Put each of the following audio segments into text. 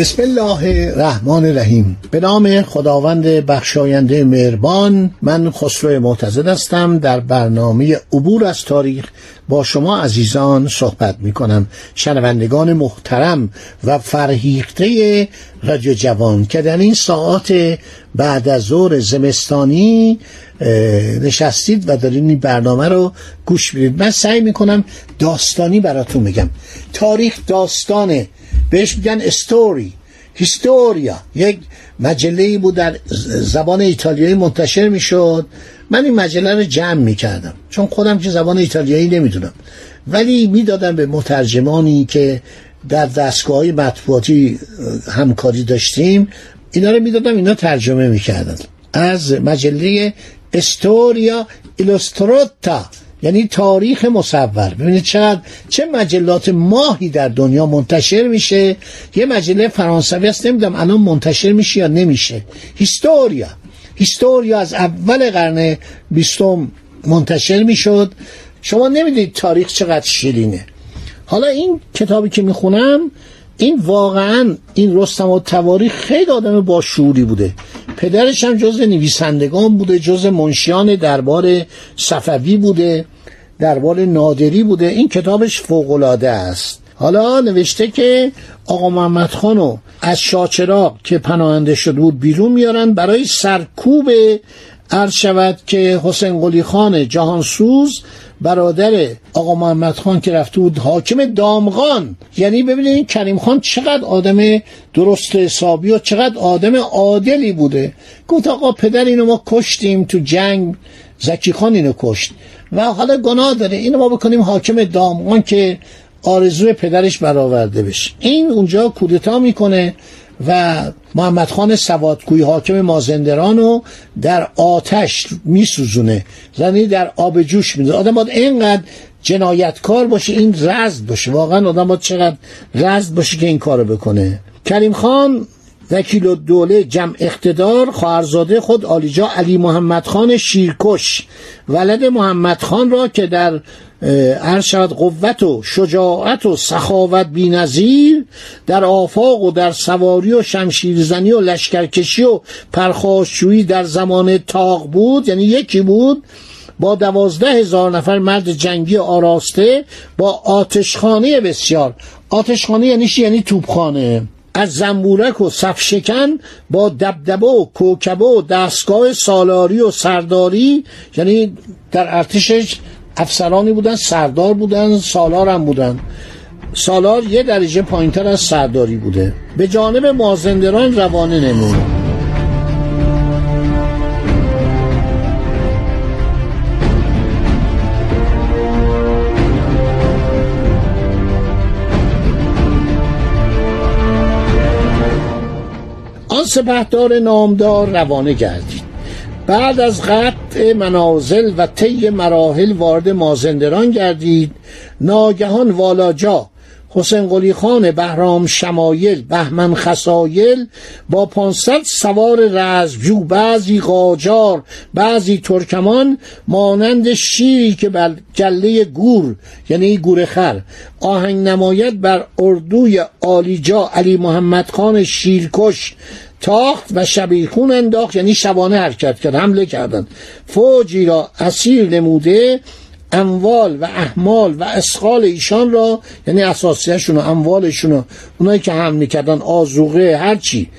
بسم الله الرحمن الرحیم. به نام خداوند بخشاینده مهربان من خسرو معتزد هستم. در برنامه عبور از تاریخ با شما عزیزان صحبت می کنم شنوندگان محترم و فرهیخته رادیو جوان که در این ساعات بعد از ظهر زمستانی نشستید و دارین این برنامه رو گوش می‌دید. من سعی می‌کنم داستانی براتون میگم تاریخ داستانه. بهش میگن استوری هیستوریا. یک مجله بود در زبان ایتالیایی منتشر می‌شد. من این مجله رو جمع می‌کردم. چون خودم که زبان ایتالیایی نمی‌دونم. ولی می‌دادم به مترجمانی که در دستگاه مطبوعاتی همکاری داشتیم. اینا رو می‌دادم اینا ترجمه می‌کردن. از مجله استوریا ایلوستروتا. یعنی تاریخ مصور. ببینید چقدر چه مجلات ماهی در دنیا منتشر میشه. یه مجله فرانسوی است نمی‌دونم الان منتشر میشه یا نمیشه. هیستوریا. هیستوریا از اول قرن بیستم منتشر می‌شد. شما نمی‌دید تاریخ چقدر شیرینه. حالا این کتابی که می‌خونم این واقعا این رستم و تواریخ خیلی آدم با شعوری بوده. پدرش هم جز نویسندگان بوده جز منشیان دربار صفوی بوده دربار نادری بوده. این کتابش فوقالعاده است. حالا نوشته که آقا محمد خانو از شاچراغ که پناهنده شده بود بیرون میارن برای سرکوب عرض شود که حسین قلی خان جهانسوز برادر آقا محمد خان که رفته بود حاکم دامغان. یعنی ببینید کریم خان چقدر آدم درست حسابی و چقدر آدم عادلی بوده. گفت آقا پدر اینو ما کشتیم تو جنگ زکی خان اینو کشت. و حالا گناه داره. اینو ما بکنیم حاکم دامغان که آرزوی پدرش برآورده بشه. این اونجا کودتا می‌کنه. و محمد خان سوادکوی حاکم مازندران رو در آتش میسوزونه. یعنی در آب جوش میده آدم باید اینقدر جنایتکار باشه این رزد باشه. واقعا آدم باید چقدر رزد باشه که این کارو بکنه. کریم خان وکیل و دوله جمع اقتدار خواهرزاده خود آلیجا علی محمد خان شیرکش. ولد محمد خان را که در عرض شود قوت و شجاعت و سخاوت بینظیر در آفاق و در سواری و شمشیرزنی و لشکرکشی و پرخاشجویی در زمان تاق بود یعنی یکی بود با دوازده هزار نفر مرد جنگی آراسته با آتشخانه بسیار. آتشخانه یعنی یعنی توپخانه. از زنبورک و صفشکن با دبدبه و کوکبه و دستگاه سالاری و سرداری یعنی در ارتشش افسرانی بودن سردار بودن سالار هم بودن. سالار یه درجه پایینتر از سرداری بوده. به جانب مازندران روانه نمود. آن سپهدار نامدار روانه گردید. بعد از قطع منازل و طی مراحل وارد مازندران گردید ناگهان والاجا حسین قلی خان بهرام شمایل بهمن خسایل با پانصد سوار رزمجو بعضی قاجار بعضی ترکمان مانند شیری که بر گله گور یعنی گور خر آهنگ نماید بر اردوی آلیجا علی محمد خان شیرکش تاخت و شبیخون انداخت یعنی شبانه حرکت کرد حمله کردند. فوجی را اسیر نموده اموال و احمال و اسقال ایشان را یعنی اساسیشون و اموالشون و اونایی که هم می‌کردن آزوغه هرچی.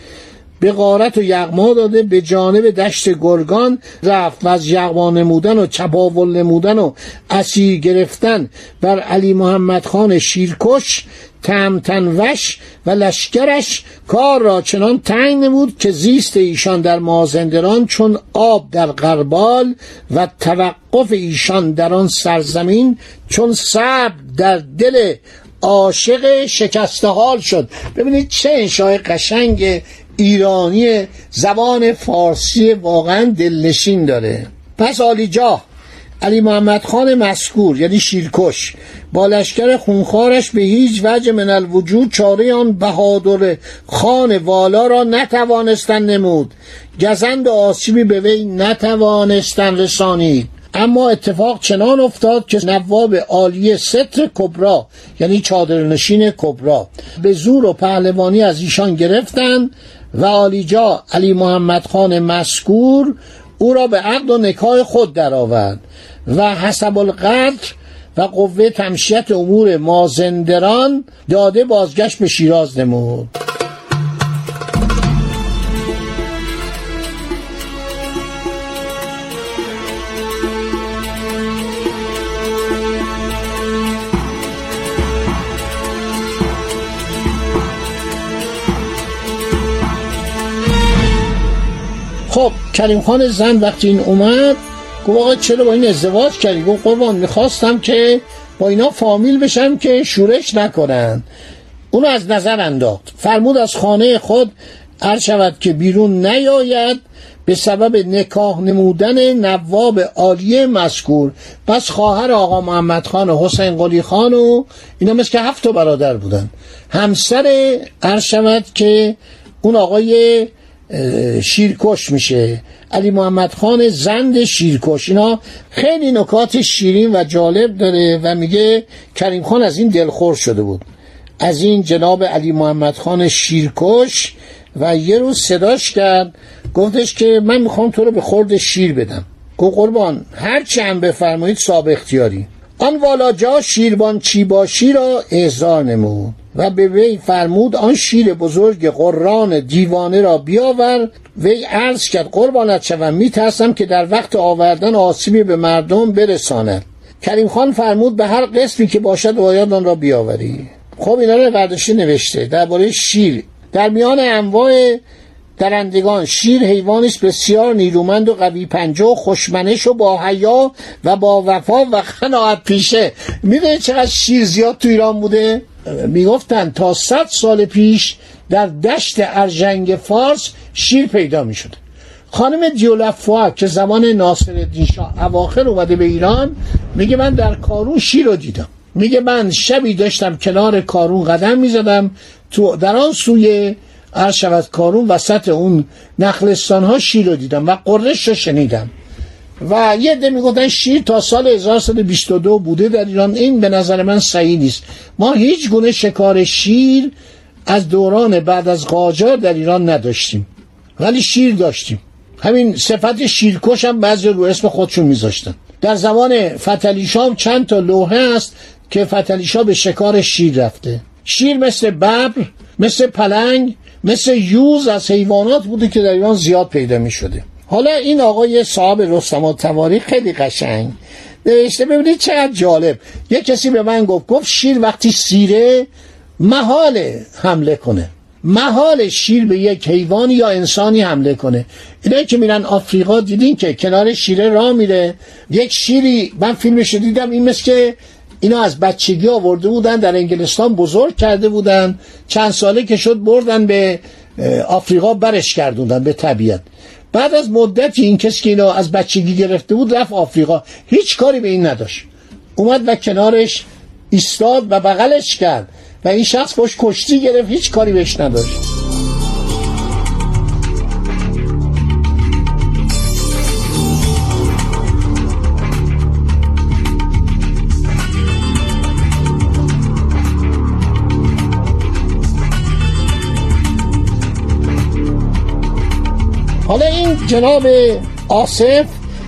به غارت و یغما داده به جانب دشت گرگان رفت. و از یغما نمودن و چپاول نمودن و اسیر گرفتن بر علی محمد خان شیرکش تمتنوش و لشکرش کار را چنان تنگ نمود که زیست ایشان در مازندران چون آب در غربال و توقف ایشان در آن سرزمین چون سب در دل عاشق شکسته حال شد. ببینید چه انشای قشنگ ایرانی زبان فارسی واقعا دلنشین داره. پس آلیجاه علی محمد خان مسکور یعنی شیرکش. با لشکر خونخارش به هیچ وجه من الوجود چاره آن بهادر خان والا را نتوانستن نمود. گزند آسیبی به وی نتوانستن رسانید. اما اتفاق چنان افتاد که نواب عالی ستر کبرا یعنی چادرنشین کبرا به زور و پهلوانی از ایشان گرفتند و عالیجا علی محمد خان مسکور او را به عقد و نکاح خود درآورد و حسب القدر و قوه تمشیت امور مازندران داده بازگشت به شیراز نمود. خب کریم خان زن وقتی این اومد گفت آقا چرا با این ازدواج کردی؟ گفت قربان می‌خواستم که با اینا فامیل بشم که شورش نکنن. اونو از نظر انداخت. فرمود از خانه خود هر شود که بیرون نیاید به سبب نکاح نمودن نواب عالی مذکور. پس خواهر آقا محمد خان و حسین قلی خان و اینا مثل که هفت برادر بودن. همسر هر شود که اون آقای شیرکش میشه. علی محمد خان زند شیرکش اینا خیلی نکات شیرین و جالب داره و میگه کریم خان از این دلخور شده بود. از این جناب علی محمد خان شیرکش و یه روز صداش کرد. گفتش که من می‌خوام تو رو به خورد شیر بدم. گو قربان هر چی هم بفرمایید صاحب اختیاری. آن والاجا شیربان چیباشی را احضار نمود. و به وی فرمود آن شیر بزرگ قران دیوانه را بیاور. وی عرض کرد قربانت شوم میترسم که در وقت آوردن آسیبی به مردم برساند. کریم خان فرمود به هر قسمی که باشد باید آن را بیاوری. خب اینا رو برداشته نوشته درباره شیر. در میان انواع درندگان شیر حیوانی است بسیار نیرومند و قوی پنجه و خوشمنش و با حیا و با وفا و قناعت پیشه. می‌دونی چقدر شیر زیاد تو ایران بوده؟ می‌گفتن تا صد سال پیش در دشت ارجنگ فارس شیر پیدا می‌شد. خانم دیولفوا که زمان ناصر الدین شاه اواخر اومده به ایران میگه من در کارون شیر رو دیدم. میگه من شبی داشتم کنار کارون قدم می‌زدم تو در آن سوی عرض کارون وسط اون نخلستان ها شیر رو دیدم و قررش رو شنیدم. و یه عده می‌گفتن شیر تا سال 1122 بوده در ایران. این به نظر من صحیح نیست. ما هیچ گونه شکار شیر از دوران بعد از قاجار در ایران نداشتیم. ولی شیر داشتیم. همین صفت شیرکش هم بعضی رو اسم خودشون میذاشتن. در زمان فتلیشام چند تا لوحه هست که فتلیشا به شکار شیر رفته. شیر مثل ببر مثل پلنگ مثل یوز از حیوانات بوده که در ایران زیاد پیدا می شده حالا این آقای صاحب رستم تواریخ خیلی قشنگ. نوشته ببینید چقدر جالب. یه کسی به من گفت گفت شیر وقتی سیره محاله حمله کنه. محال شیر به یک حیوانی یا انسانی حمله کنه. اینا که میرن آفریقا دیدین که کنار شیره راه میره. یک شیری من فیلمش دیدم این مثل که اینا از بچگی آورده بودن در انگلستان بزرگ کرده بودن. چند ساله که شد بردن به آفریقا برش کردوندن به طبیعت. بعد از مدتی این کسی که اینا از بچگی گرفته بود رفت آفریقا. هیچ کاری به این نداشت. اومد و کنارش ایستاد و بغلش کرد. و این شخص باش کشتی گرفت. هیچ کاری بهش نداشت. حالا این جناب آصف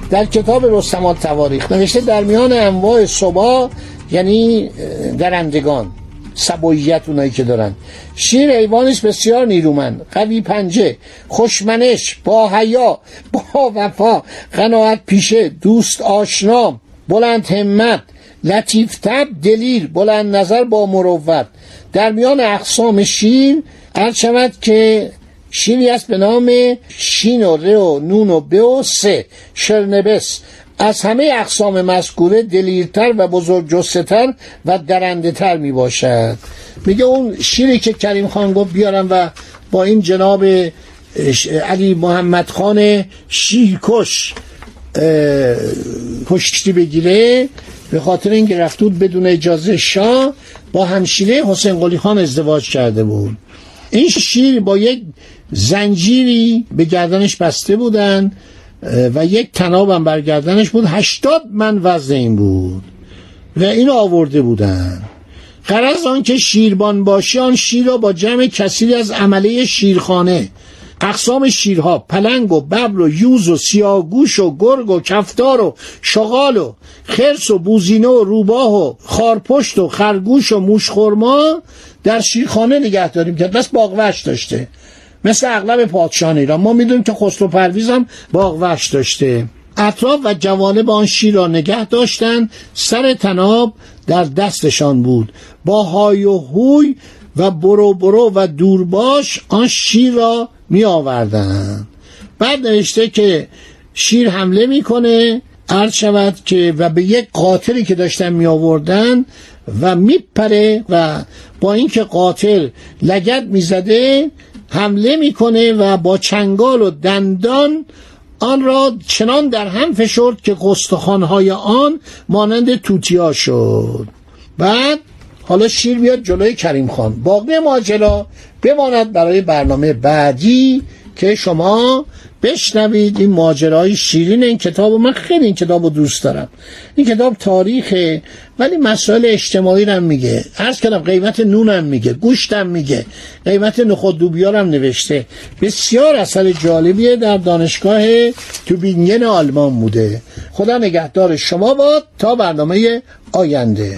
در کتاب رستمان تواریخ نوشته در میان انواع صبا یعنی درندگان سبویت اونایی که دارن. شیر حیوانش بسیار نیرومند قوی پنجه خوشمنش با حیا با وفا قناعت پیشه دوست آشنا بلند همت لطیف تب دلیر بلند نظر با مروت. در میان اقسام شیر هر شود که شیری است به نام شین و ر و نون و ب و سه. شرنبس از همه اقسام مذکوره دلیرتر و بزرگ جستتر و درنده تر می باشد میگه اون شیری که کریم خان گفت بیارم و با این جناب علی محمد خان شیرکش پشتی بگیره. به خاطر اینکه رفت بود بدون اجازه شاه با همشیره حسین قلی خان ازدواج کرده بود. این شیر با یک زنجیری به گردنش بسته بودن و یک تنابم بر گردنش بود. هشتاد من وزن این بود و اینو آورده بودن. قرض آن که شیربان باشه آن شیر را با جمع کثیری از عمله شیرخانه اقسام شیرها پلنگ و ببر و یوز و سیاگوش و گرگ و کفتار و شغال و خرس و بوزینه و روباه و خارپشت و خرگوش و موشخورما در شیرخانه نگه داریم که بس باغوش داشته. مثل اغلب پادشاهان ایران. ما می‌دونیم که خسرو پرویز هم باغوش داشته. اطراف و جوانب آن شیر را نگه داشتند سر تناب در دستشان بود. با های و هوی و برو برو و دورباش آن شیر را می آوردن بعد نوشته که شیر حمله می‌کنه عرض شود که و به یک قاتلی که داشتن می آوردن و میپره و با اینکه قاتل لگت می‌زده حمله می‌کنه و با چنگال و دندان آن را چنان در هم فشرد که قستخانهای آن مانند توتیا شد. بعد حالا شیر بیاد جلوی کریم خان. باقی ماجرا بماند برای برنامه بعدی که شما بشنوید این ماجرای شیرین این کتاب من خیلی این کتاب رو دوست دارم. این کتاب تاریخه ولی مسائل اجتماعی رو میگه. عرض کردم قیمت نونم میگه گوشتم میگه. قیمت نخود دوبیارم نوشته. بسیار اثر جالبیه در دانشگاه توبینگن آلمان بوده. خدا نگهدار شما باد تا برنامه آینده.